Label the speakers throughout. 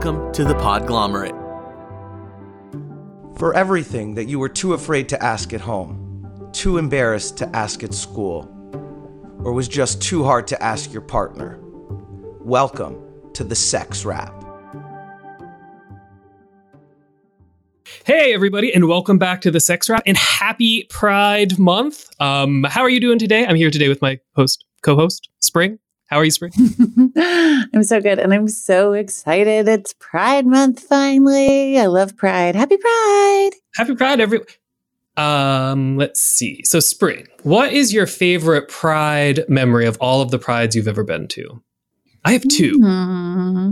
Speaker 1: Welcome to the Podglomerate.
Speaker 2: For everything that you were too afraid to ask at home, too embarrassed to ask at school, or was just too hard to ask your partner, welcome to the Sex Wrap.
Speaker 3: Hey, everybody, and welcome back to the Sex Wrap and happy Pride Month. Um, how are you doing today? I'm here today with my host, co-host, Spring. How are you, Spring?
Speaker 4: I'm so good, and I'm so excited. It's Pride Month finally. I love Pride. Happy Pride!
Speaker 3: Happy Pride, everyone. Um, let's see. So, Spring, what is your favorite Pride memory of all of the Prides you've ever been to? I have 2
Speaker 4: Mm-hmm.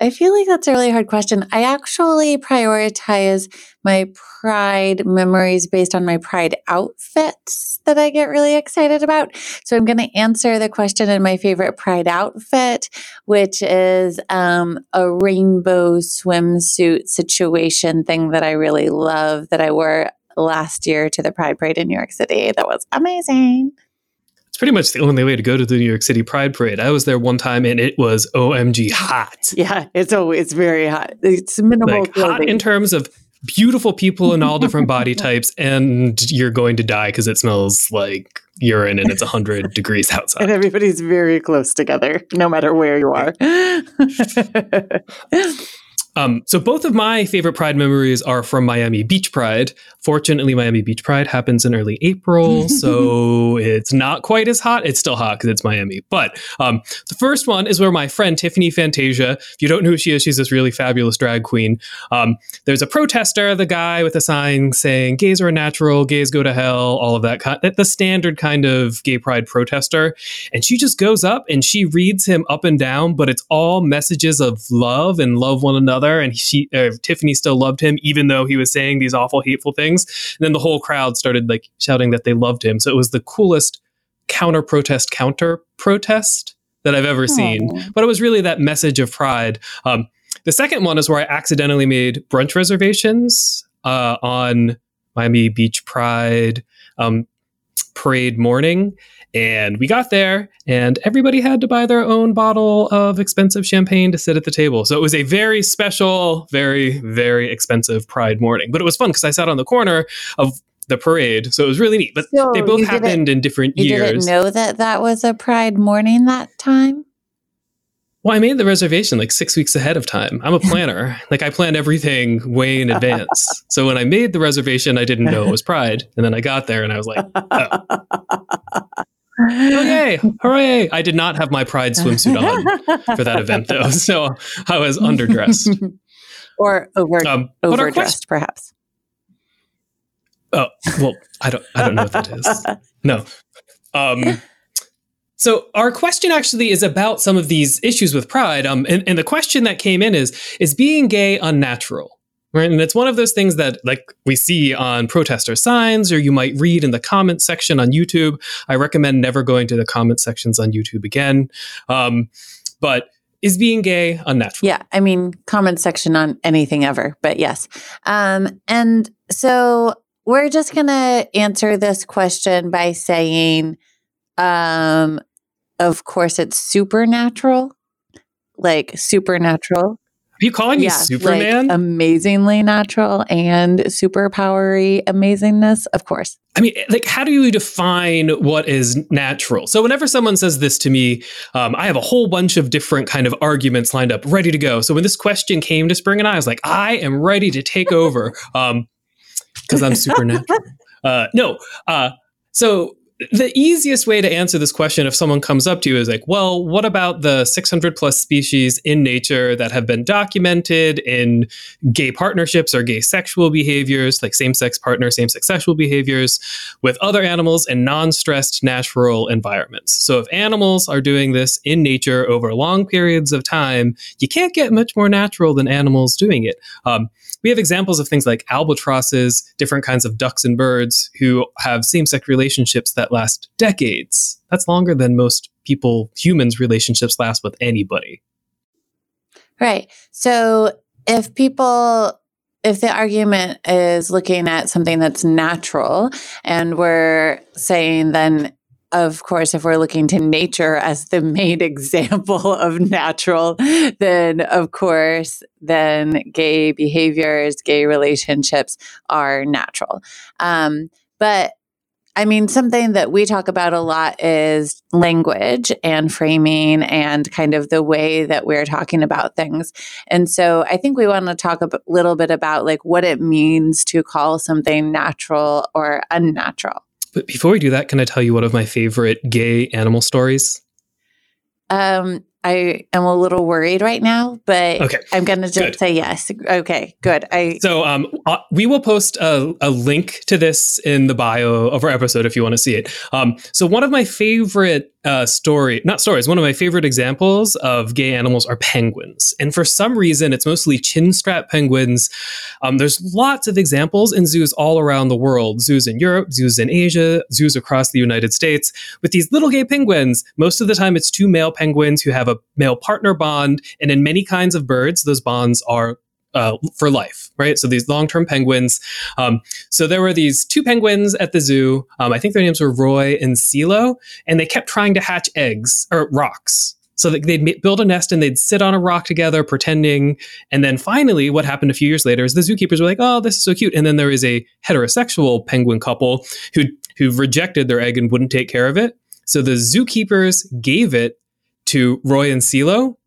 Speaker 4: I feel like that's a really hard question. I actually prioritize my pride memories based on my pride outfits that I get really excited about. So I'm going to answer the question in my favorite pride outfit, which is um, a rainbow swimsuit situation thing that I really love that I wore last year to the Pride Parade in New York City. That was amazing.
Speaker 3: It's pretty much the only way to go to the New York City Pride Parade. I was there one time and it was OMG hot.
Speaker 4: Yeah, it's it's very hot. It's minimal
Speaker 3: Like hot in terms of beautiful people in all different body types, and you're going to die because it smells like urine and it's 100 degrees outside.
Speaker 4: and everybody's very close together, no matter where you are.
Speaker 3: Um, so both of my favorite Pride memories are from Miami Beach Pride. Fortunately, Miami Beach Pride happens in early April, so it's not quite as hot. It's still hot because it's Miami. But um, the first one is where my friend Tiffany Fantasia. If you don't know who she is, she's this really fabulous drag queen. Um, there's a protester, the guy with a sign saying "gays are natural, gays go to hell," all of that. Kind, the standard kind of gay pride protester, and she just goes up and she reads him up and down, but it's all messages of love and love one another. And she, uh, Tiffany, still loved him even though he was saying these awful, hateful things. And then the whole crowd started like shouting that they loved him. So it was the coolest counter protest counter protest that I've ever seen. But it was really that message of pride. Um, the second one is where I accidentally made brunch reservations uh, on Miami Beach Pride um, parade morning. And we got there, and everybody had to buy their own bottle of expensive champagne to sit at the table. So it was a very special, very, very expensive Pride morning. But it was fun because I sat on the corner of the parade. So it was really neat. But
Speaker 4: So
Speaker 3: they both happened in different
Speaker 4: you
Speaker 3: years.
Speaker 4: didn't know that that was a Pride morning that time?
Speaker 3: Well, I made the reservation like six weeks ahead of time. I'm a planner. like I plan everything way in advance. so when I made the reservation, I didn't know it was Pride, and then I got there and I was like, "Oh yay, hooray!" I did not have my Pride swimsuit on for that event though, so I was underdressed.
Speaker 4: or over
Speaker 3: Um, but our
Speaker 4: overdressed, perhaps.
Speaker 3: Oh well, I don't. I don't know what that is. No. Um, so our question actually is about some of these issues with pride. Um, and, and the question that came in is: Is being gay unnatural? Right, and it's one of those things that, like, we see on protester signs, or you might read in the comment section on YouTube. I recommend never going to the comment sections on YouTube again. Um, but is being gay unnatural?
Speaker 4: Yeah, I mean, comment section on anything ever, but yes. Um, and so we're just going to answer this question by saying, um, of course, it's supernatural, like supernatural.
Speaker 3: Are you calling me Superman?
Speaker 4: Like amazingly natural and superpowery amazingness, of course.
Speaker 3: I mean, like, how do you define what is natural? So, whenever someone says this to me, um, I have a whole bunch of different kind of arguments lined up, ready to go. So, when this question came to Spring and I, I was like, I am ready to take over because I'm supernatural. uh, no, uh, so the easiest way to answer this question if someone comes up to you is like, well, what about the 600 plus species in nature that have been documented in gay partnerships or gay sexual behaviors, like same sex partner, same sex sexual behaviors with other animals in non stressed natural environments? So if animals are doing this in nature over long periods of time, you can't get much more natural than animals doing it. Um, we have examples of things like albatrosses, different kinds of ducks and birds who have same sex relationships that last decades. That's longer than most people, humans' relationships last with anybody.
Speaker 4: Right. So if people, if the argument is looking at something that's natural and we're saying then of course, if we're looking to nature as the main example of natural, then of course, then gay behaviors, gay relationships are natural. Um, but I mean, something that we talk about a lot is language and framing and kind of the way that we're talking about things. And so I think we want to talk a little bit about like what it means to call something natural or unnatural.
Speaker 3: But before we do that, can I tell you one of my favorite gay animal stories?
Speaker 4: Um, I am a little worried right now, but okay. I'm going to just good. say yes. Okay, good. I
Speaker 3: so um, uh, we will post a, a, link to this in the bio of our episode if you want to see it. Um, so one of my favorite uh, story, not stories, one of my favorite examples of gay animals are penguins, and for some reason it's mostly chinstrap penguins. Um, there's lots of examples in zoos all around the world, zoos in Europe, zoos in Asia, zoos across the United States with these little gay penguins. Most of the time, it's two male penguins who have a male partner bond. And in many kinds of birds, those bonds are uh, for life, right? So these long-term penguins. Um, so there were these two penguins at the zoo. Um, I think their names were Roy and Silo, and they kept trying to hatch eggs or rocks. So they'd build a nest and they'd sit on a rock together, pretending. And then finally, what happened a few years later is the zookeepers were like, "Oh, this is so cute." And then there is a heterosexual penguin couple who who rejected their egg and wouldn't take care of it. So the zookeepers gave it to Roy and Silo,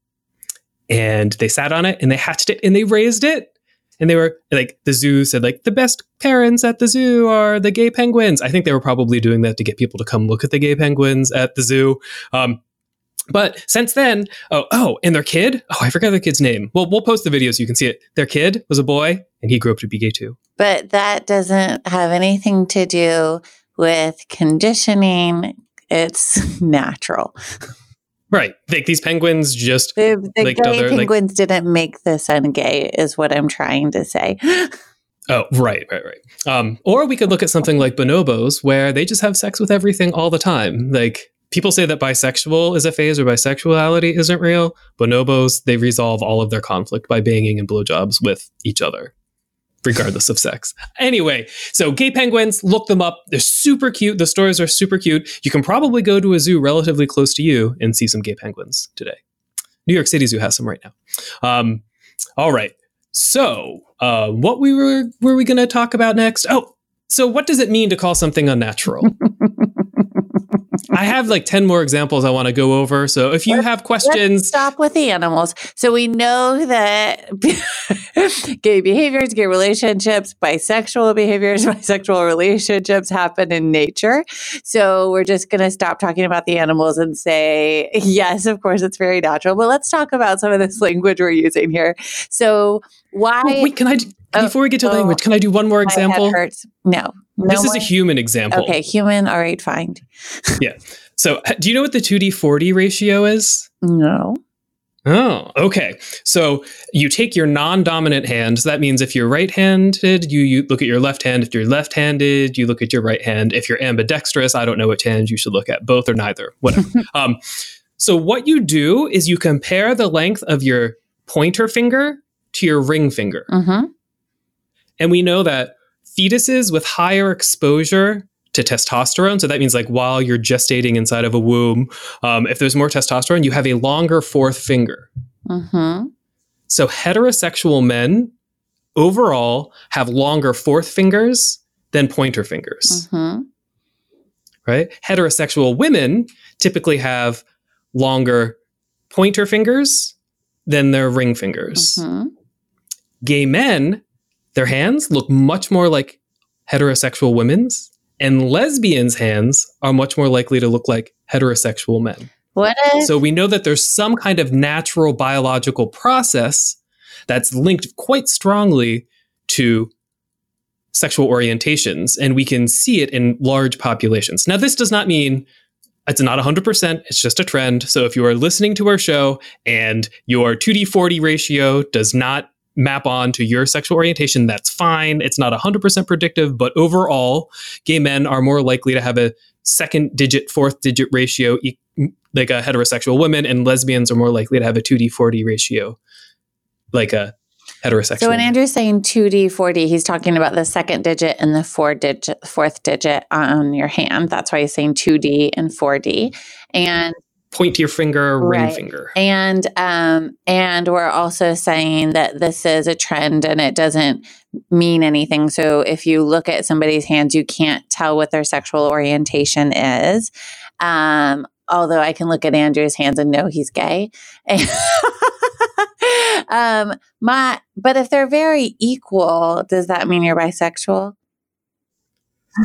Speaker 3: and they sat on it and they hatched it and they raised it. And they were like, the zoo said, like, the best parents at the zoo are the gay penguins. I think they were probably doing that to get people to come look at the gay penguins at the zoo. Um, but since then, oh, oh, and their kid, oh, I forgot the kid's name. Well, we'll post the video so you can see it. Their kid was a boy, and he grew up to be gay too.
Speaker 4: But that doesn't have anything to do with conditioning. It's natural.
Speaker 3: Right. Like these penguins just
Speaker 4: the, the like, gay penguins like, didn't make the sun gay is what I'm trying to say.
Speaker 3: oh, right, right, right. Um, or we could look at something like bonobos where they just have sex with everything all the time. Like people say that bisexual is a phase or bisexuality isn't real. Bonobos, they resolve all of their conflict by banging and blowjobs with each other regardless of sex. Anyway, so gay penguins, look them up. They're super cute. The stories are super cute. You can probably go to a zoo relatively close to you and see some gay penguins today. New York City Zoo has some right now. Um, all right. So, uh, what we were were we going to talk about next? Oh, so what does it mean to call something unnatural? I have like 10 more examples I want to go over. So if you let's, have questions,
Speaker 4: stop with the animals. So we know that gay behaviors, gay relationships, bisexual behaviors, bisexual relationships happen in nature. So we're just going to stop talking about the animals and say, yes, of course, it's very natural. But let's talk about some of this language we're using here. So why?
Speaker 3: Oh, wait, can I? Oh, before we get to oh, language, can I do one more example?
Speaker 4: No.
Speaker 3: No this more? is a human example.
Speaker 4: Okay, human. All right, fine.
Speaker 3: yeah. So, do you know what the 2D:4D ratio is?
Speaker 4: No.
Speaker 3: Oh, okay. So you take your non-dominant hand. So that means if you're right-handed, you, you look at your left hand. If you're left-handed, you look at your right hand. If you're ambidextrous, I don't know which hand you should look at, both or neither, whatever. um, so what you do is you compare the length of your pointer finger to your ring finger.
Speaker 4: Mm-hmm.
Speaker 3: And we know that fetuses with higher exposure to testosterone, so that means like while you're gestating inside of a womb, um, if there's more testosterone, you have a longer fourth finger.
Speaker 4: Mm-hmm.
Speaker 3: So heterosexual men overall have longer fourth fingers than pointer fingers.
Speaker 4: Mm-hmm.
Speaker 3: Right? Heterosexual women typically have longer pointer fingers than their ring fingers.
Speaker 4: Mm-hmm.
Speaker 3: Gay men their hands look much more like heterosexual women's, and lesbians' hands are much more likely to look like heterosexual men.
Speaker 4: What is-
Speaker 3: so we know that there's some kind of natural biological process that's linked quite strongly to sexual orientations, and we can see it in large populations. Now, this does not mean it's not 100%, it's just a trend. So if you are listening to our show and your 2D:4D ratio does not map on to your sexual orientation, that's fine. It's not 100% predictive, but overall, gay men are more likely to have a second digit, fourth digit ratio like a heterosexual woman, and lesbians are more likely to have a 2D:4D ratio like a heterosexual.
Speaker 4: So when Andrew's saying 2D, 4D, he's talking about the second digit and the four digit, fourth digit on your hand. That's why he's saying 2D and 4D. And
Speaker 3: point to your finger, ring
Speaker 4: Right.
Speaker 3: finger.
Speaker 4: and um and we're also saying that this is a trend and it doesn't mean anything. So if you look at somebody's hands, you can't tell what their sexual orientation is. Um although I can look at Andrew's hands and know he's gay. um my but if they're very equal, does that mean you're bisexual?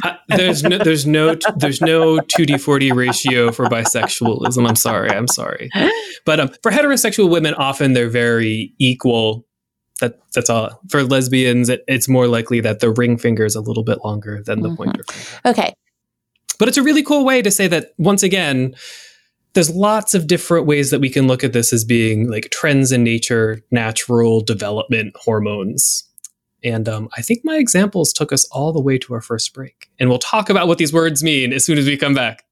Speaker 3: Uh, there's no there's no there's no 2D 4D ratio for bisexualism. I'm sorry. I'm sorry. But um, for heterosexual women, often they're very equal. That that's all. For lesbians, it, it's more likely that the ring finger is a little bit longer than the
Speaker 4: Mhm.
Speaker 3: pointer finger.
Speaker 4: Okay.
Speaker 3: But it's a really cool way to say that once again, there's lots of different ways that we can look at this as being like trends in nature, natural development, hormones. And um, I think my examples took us all the way to our first break. And we'll talk about what these words mean as soon as we come back.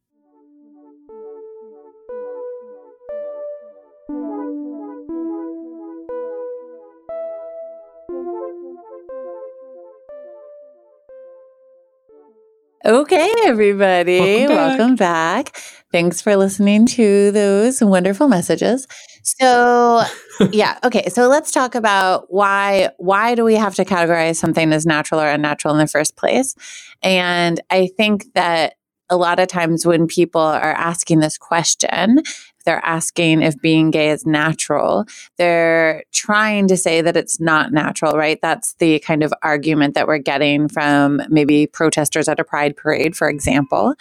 Speaker 4: Okay, everybody.
Speaker 3: Welcome back.
Speaker 4: Welcome back. Thanks for listening to those wonderful messages. So, yeah, okay. So let's talk about why why do we have to categorize something as natural or unnatural in the first place? And I think that a lot of times when people are asking this question, they're asking if being gay is natural. They're trying to say that it's not natural, right? That's the kind of argument that we're getting from maybe protesters at a pride parade, for example.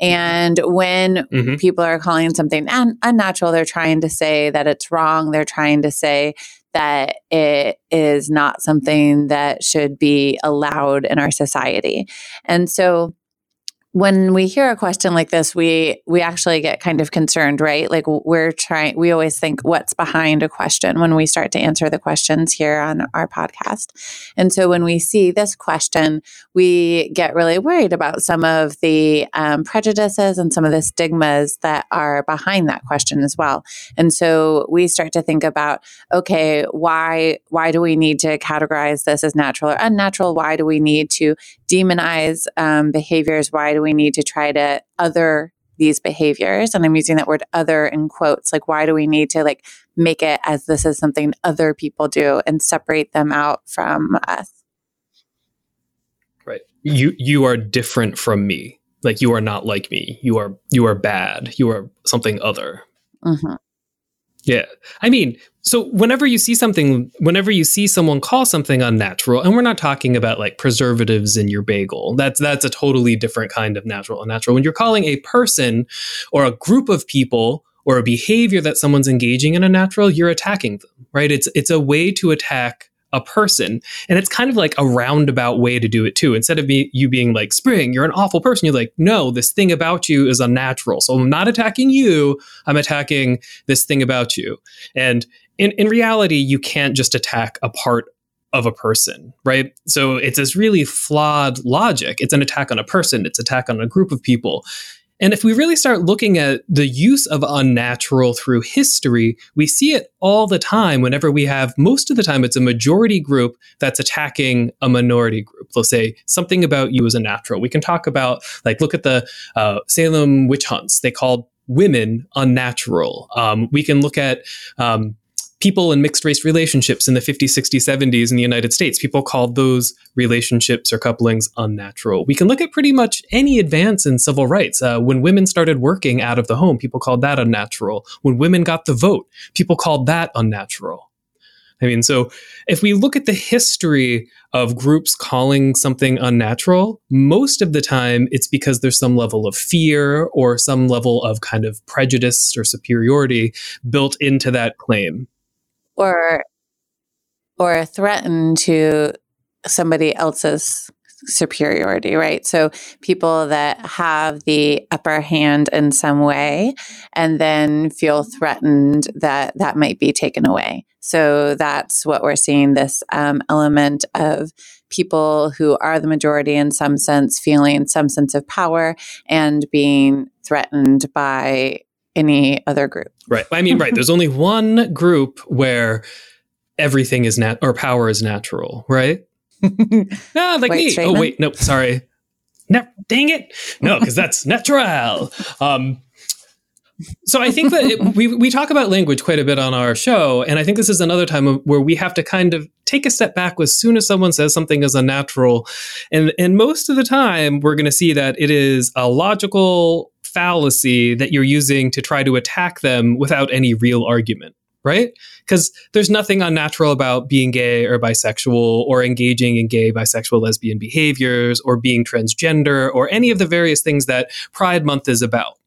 Speaker 4: And when
Speaker 3: Mhm.
Speaker 4: people are calling something un- unnatural, they're trying to say that it's wrong. They're trying to say that it is not something that should be allowed in our society. And so when we hear a question like this we we actually get kind of concerned right? Like we're trying we always think what's behind a question when we start to answer the questions here on our podcast. And so when we see this question we get really worried about some of the um, prejudices and some of the stigmas that are behind that question as well. And so we start to think about okay why why do we need to categorize this as natural or unnatural? Why do we need to demonize um, behaviors? Why do we need to try to other these behaviors and i'm using that word other in quotes like why do we need to like make it as this is something other people do and separate them out from us
Speaker 3: Right. You you are different from me. Like you are not like me. You are you are bad. You are something other.
Speaker 4: Mhm.
Speaker 3: Yeah. I mean, so whenever you see something, whenever you see someone call something unnatural, and we're not talking about like preservatives in your bagel. That's that's a totally different kind of natural unnatural. When you're calling a person or a group of people or a behavior that someone's engaging in unnatural, you're attacking them, right? It's it's a way to attack a person. And it's kind of like a roundabout way to do it too. Instead of me, you being like, Spring, you're an awful person, you're like, no, this thing about you is unnatural. So I'm not attacking you, I'm attacking this thing about you. And in, in reality, you can't just attack a part of a person, right? So it's this really flawed logic. It's an attack on a person, it's attack on a group of people. And if we really start looking at the use of unnatural through history, we see it all the time whenever we have, most of the time, it's a majority group that's attacking a minority group. They'll say something about you is unnatural. We can talk about, like, look at the uh, Salem witch hunts. They called women unnatural. Um, we can look at um, people in mixed race relationships in the 50s, 60s, 70s in the United States. People called those relationships or couplings unnatural. We can look at pretty much any advance in civil rights. Uh, when women started working out of the home, people called that unnatural. When women got the vote, people called that unnatural. I mean, so if we look at the history of groups calling something unnatural, most of the time it's because there's some level of fear or some level of kind of prejudice or superiority built into that claim.
Speaker 4: Or or threaten to somebody else's superiority, right? So people that have the upper hand in some way and then feel threatened that that might be taken away. So that's what we're seeing this um, element of people who are the majority in some sense feeling some sense of power and being threatened by any other group.
Speaker 3: Right. I mean, right. There's only one group where everything is nat or power is natural, right? ah, like
Speaker 4: Wait,
Speaker 3: me. Oh wait, nope, sorry. No, dang it. No, because that's natural. Um, so I think that it, we we talk about language quite a bit on our show, and I think this is another time where we have to kind of take a step back as soon as someone says something is unnatural, and and most of the time we're going to see that it is a logical fallacy that you're using to try to attack them without any real argument right? Because there's nothing unnatural about being gay or bisexual or engaging in gay, bisexual, lesbian behaviors or being transgender or any of the various things that Pride Month is about.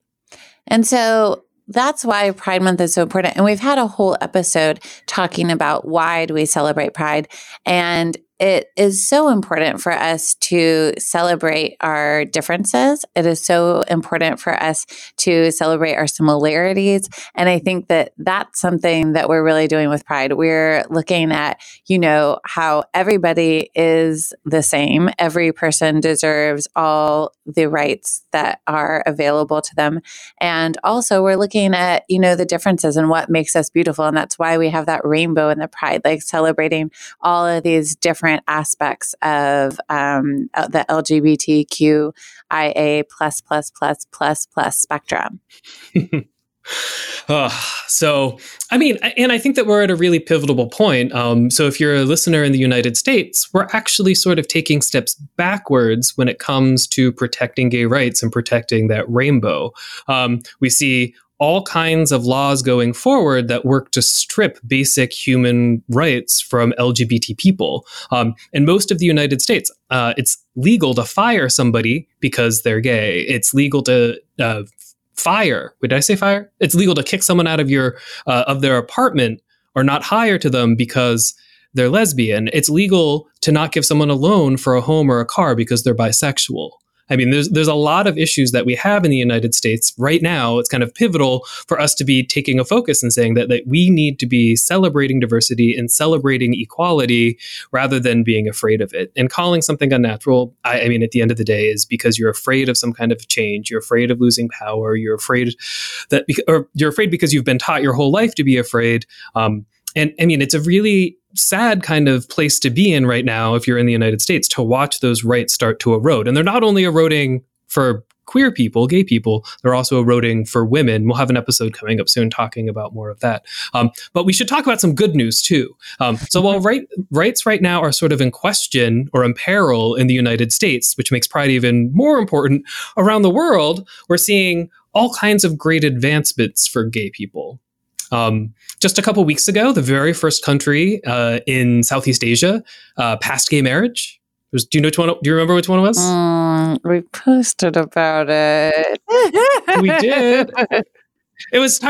Speaker 4: And so that's why Pride Month is so important. And we've had a whole episode talking about why do we celebrate Pride. And it is so important for us to celebrate our differences. It is so important for us to celebrate our similarities. And I think that that's something that we're really doing with Pride. We're looking at, you know, how everybody is the same. Every person deserves all the rights that are available to them. And also, we're looking at, you know, the differences and what makes us beautiful. And that's why we have that rainbow in the Pride, like celebrating all of these different different aspects of um, the LGBTQIA plus plus plus plus plus spectrum.
Speaker 3: Uh, so, I mean, and I think that we're at a really pivotal point. Um, so, if you're a listener in the United States, we're actually sort of taking steps backwards when it comes to protecting gay rights and protecting that rainbow. Um, we see all kinds of laws going forward that work to strip basic human rights from LGBT people. Um, in most of the United States, uh, it's legal to fire somebody because they're gay. It's legal to uh, fire. Did I say fire? It's legal to kick someone out of your uh, of their apartment or not hire to them because they're lesbian. It's legal to not give someone a loan for a home or a car because they're bisexual. I mean, there's there's a lot of issues that we have in the United States right now. It's kind of pivotal for us to be taking a focus and saying that, that we need to be celebrating diversity and celebrating equality rather than being afraid of it. And calling something unnatural, I, I mean, at the end of the day, is because you're afraid of some kind of change. You're afraid of losing power. You're afraid that, or you're afraid because you've been taught your whole life to be afraid. Um, and I mean, it's a really sad kind of place to be in right now if you're in the United States to watch those rights start to erode. And they're not only eroding for queer people, gay people, they're also eroding for women. We'll have an episode coming up soon talking about more of that. Um, but we should talk about some good news too. Um, so while right, rights right now are sort of in question or in peril in the United States, which makes Pride even more important around the world, we're seeing all kinds of great advancements for gay people. Um, just a couple weeks ago, the very first country uh, in Southeast Asia uh, passed gay marriage. Was, do you know which one? Do you remember which one it was?
Speaker 4: Mm, we posted about it.
Speaker 3: we did. It was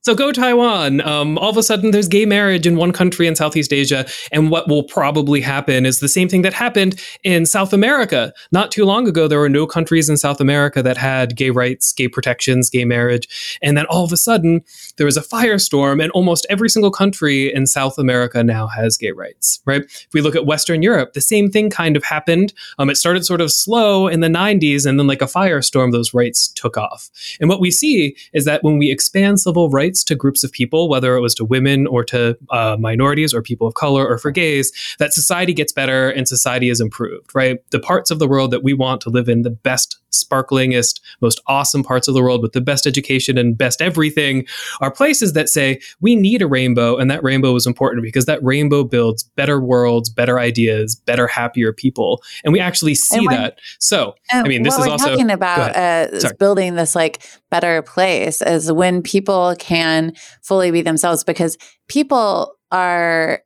Speaker 3: so go Taiwan. Um, all of a sudden, there's gay marriage in one country in Southeast Asia, and what will probably happen is the same thing that happened in South America. Not too long ago, there were no countries in South America that had gay rights, gay protections, gay marriage, and then all of a sudden, there was a firestorm, and almost every single country in South America now has gay rights. Right? If we look at Western Europe, the same thing kind of happened. Um, it started sort of slow in the 90s, and then like a firestorm, those rights took off. And what we see is that when we expand civil rights rights to groups of people, whether it was to women or to uh, minorities or people of color or for gays, that society gets better and society is improved, right? The parts of the world that we want to live in, the best, sparklingest, most awesome parts of the world with the best education and best everything, are places that say we need a rainbow, and that rainbow is important because that rainbow builds better worlds, better ideas, better, happier people, and we actually see when, that. So, I mean, this is also
Speaker 4: talking about uh, building this like better place is when people can fully be themselves because people are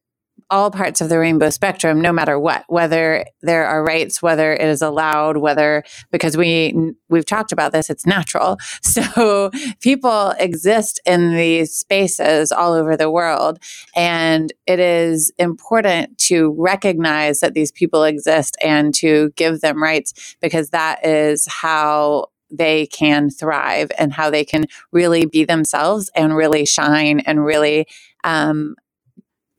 Speaker 4: all parts of the rainbow spectrum no matter what whether there are rights whether it is allowed whether because we we've talked about this it's natural. So people exist in these spaces all over the world and it is important to recognize that these people exist and to give them rights because that is how they can thrive and how they can really be themselves and really shine and really um,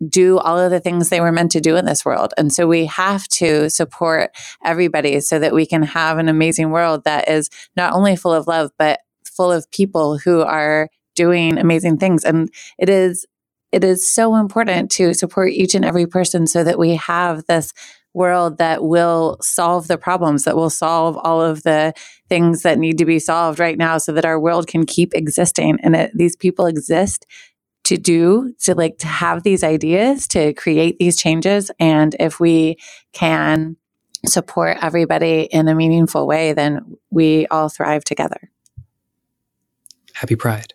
Speaker 4: do all of the things they were meant to do in this world. And so we have to support everybody so that we can have an amazing world that is not only full of love, but full of people who are doing amazing things. And it is it is so important to support each and every person so that we have this world that will solve the problems, that will solve all of the things that need to be solved right now so that our world can keep existing. And it, these people exist to do, to like to have these ideas, to create these changes. And if we can support everybody in a meaningful way, then we all thrive together.
Speaker 3: Happy Pride.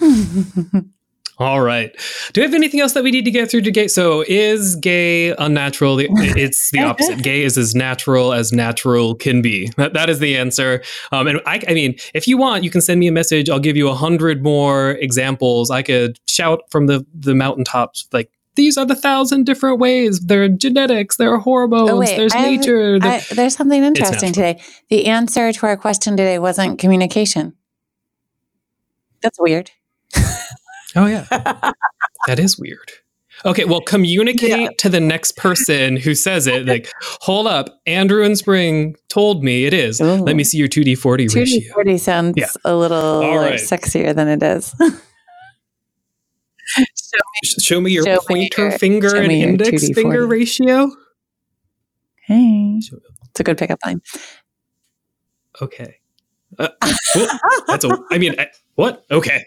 Speaker 3: All right. Do we have anything else that we need to get through to gay? So, is gay unnatural? It's the opposite. gay is as natural as natural can be. That, that is the answer. Um, and I, I mean, if you want, you can send me a message. I'll give you a hundred more examples. I could shout from the the mountaintops like these are the thousand different ways. There are genetics, there are hormones, oh, wait, there's I nature.
Speaker 4: Have, I, there's something interesting today. The answer to our question today wasn't communication. That's weird.
Speaker 3: Oh yeah, that is weird. Okay, well, communicate yeah. to the next person who says it. Like, hold up, Andrew and Spring told me it is. Ooh. Let me see your two D forty ratio. Two D
Speaker 4: forty sounds yeah. a little right. sexier than it is.
Speaker 3: show, me, show me your show pointer your, finger and index finger ratio.
Speaker 4: Hey, it's a good pickup line.
Speaker 3: Okay. Uh, well, that's a. I mean, I, what? Okay.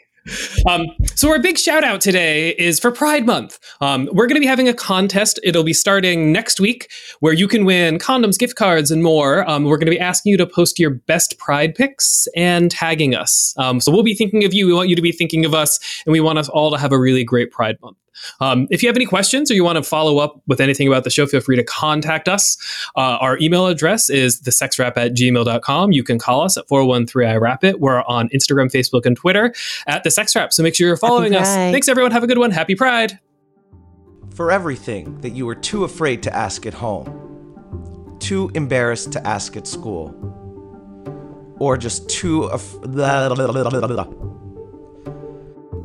Speaker 3: Um, so our big shout out today is for Pride Month. Um, we're going to be having a contest. It'll be starting next week, where you can win condoms, gift cards, and more. Um, we're going to be asking you to post your best Pride pics and tagging us. Um, so we'll be thinking of you. We want you to be thinking of us, and we want us all to have a really great Pride Month. Um, if you have any questions or you want to follow up with anything about the show, feel free to contact us. Uh, our email address is thesexwrap at gmail.com. You can call us at 413 I Wrap It. We're on Instagram, Facebook, and Twitter at The Sex Wrap. So make sure you're following us. Thanks, everyone. Have a good one. Happy Pride.
Speaker 2: For everything that you were too afraid to ask at home, too embarrassed to ask at school, or just too. Af-